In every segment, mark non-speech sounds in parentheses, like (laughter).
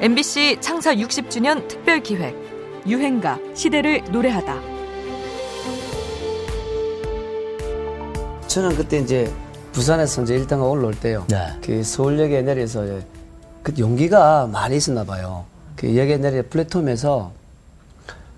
MBC 창사 60주년 특별 기획 유행가 시대를 노래하다. 저는 그때 이제 부산에서 이제 1등가 올라올 때요. 네. 그 서울역에 내려서 그 용기가 많이 있었나 봐요. 그 역에 내려 플랫폼에서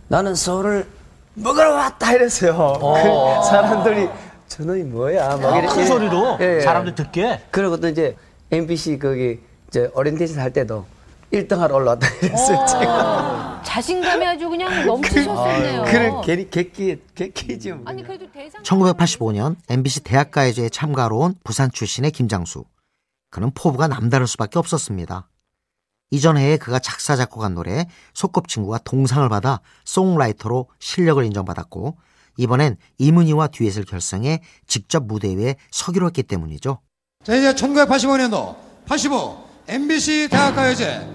나는 서울을 먹으러 왔다 이랬어요. 그 사람들이 저놈이 뭐야? 막 아, 이렇게 큰 소리로 예, 예. 사람들 듣게. 그리고 또 이제 MBC 거기 이제 오리엔테이션 할 때도 1등 하러 올라왔다 (laughs) 이랬어요. 제가. 자신감이 아주 그냥 넘치셨었네요. 그래 괜히 객기 객기지 뭐. 아니 그래도 대상 1985년 MBC 대학가요제에 참가하러 온 부산 출신의 김장수. 그는 포부가 남다를 수밖에 없었습니다. 이전 해에 그가 작사 작곡한 노래 소꿉친구가 동상을 받아 송라이터로 실력을 인정받았고 이번엔 임은희와 듀엣을 결성해 직접 무대 위에 서기로 했기 때문이죠. 자 이제 1985년도 85 MBC 대학가요제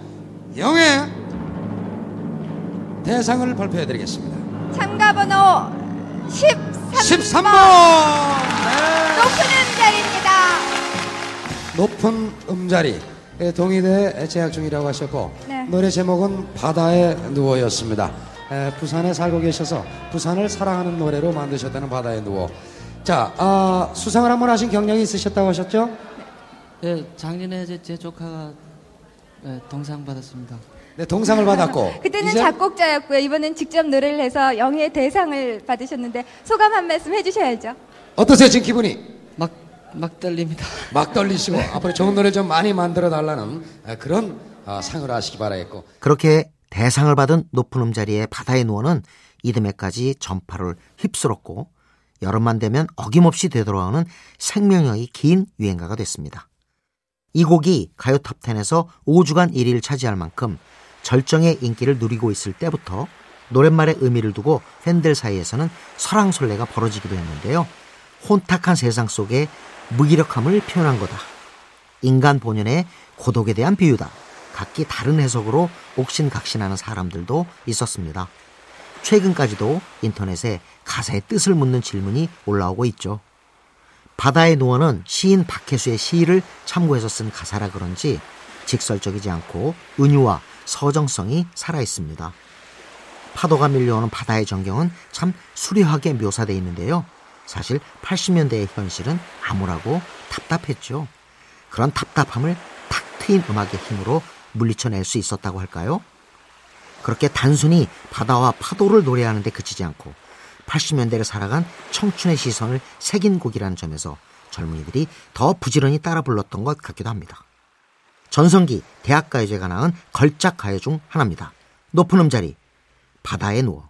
영예 대상을 발표해 드리겠습니다. 참가 번호 13번 13번 높은 음자리입니다. 높은 음자리 예, 동의대 재학 중이라고 하셨고 네. 노래 제목은 바다에 누워였습니다. 에, 부산에 살고 계셔서 부산을 사랑하는 노래로 만드셨다는 바다에 누워. 자 아, 수상을 한번 하신 경력이 있으셨다고 하셨죠? 예, 작년에 제, 제 조카가 예, 동상 받았습니다. 네 동상을 받았고 (laughs) 그때는 이제 작곡자였고요. 이번엔 직접 노래를 해서 영예 대상을 받으셨는데 소감 한 말씀 해주셔야죠. 어떠세요 지금 기분이? 막, 막 떨립니다. (laughs) 막 떨리시고 앞으로 좋은 노래 좀 많이 만들어 달라는 아, 그런 아, 상을 하시기 바라겠고 그렇게 대상을 받은 높은 음자리의 바다에 누워는 이듬해까지 전파를 휩쓸었고 여름만 되면 어김없이 되돌아오는 생명력이 긴 유행가가 됐습니다. 이 곡이 가요 탑10에서 5주간 1위를 차지할 만큼 절정의 인기를 누리고 있을 때부터 노랫말의 의미를 두고 팬들 사이에서는 설왕설래가 벌어지기도 했는데요. 혼탁한 세상 속에 무기력함을 표현한 거다. 인간 본연의 고독에 대한 비유다. 각기 다른 해석으로 옥신각신하는 사람들도 있었습니다. 최근까지도 인터넷에 가사의 뜻을 묻는 질문이 올라오고 있죠. 바다의 노원은 시인 박혜수의 시를 참고해서 쓴 가사라 그런지 직설적이지 않고 은유와 서정성이 살아있습니다. 파도가 밀려오는 바다의 전경은 참 수려하게 묘사되어 있는데요. 사실 80년대의 현실은 암울하고 답답했죠. 그런 답답함을 탁 트인 음악의 힘으로 물리쳐낼 수 있었다고 할까요? 그렇게 단순히 바다와 파도를 노래하는데 그치지 않고 80년대를 살아간 청춘의 시선을 새긴 곡이라는 점에서 젊은이들이 더 부지런히 따라 불렀던 것 같기도 합니다. 전성기 대학가요제가 낳은 걸작 가요 중 하나입니다. 높은 음자리 바다에 누워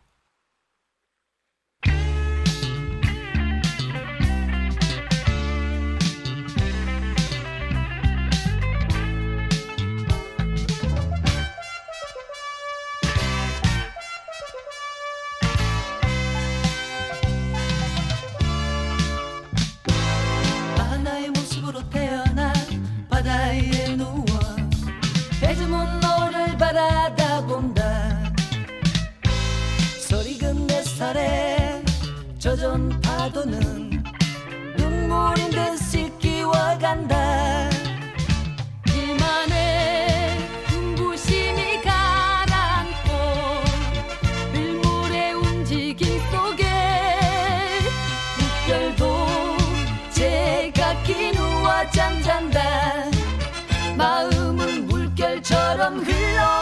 너를 바라다 본다. 소리금 내 살에 젖은 파도는 눈물인 듯 씻기와 간다. 일만의 눈부심이 가라앉고 밀물의 움직임 속에 물결도 제각기 누워 잠잔다. 물결 처럼 흘러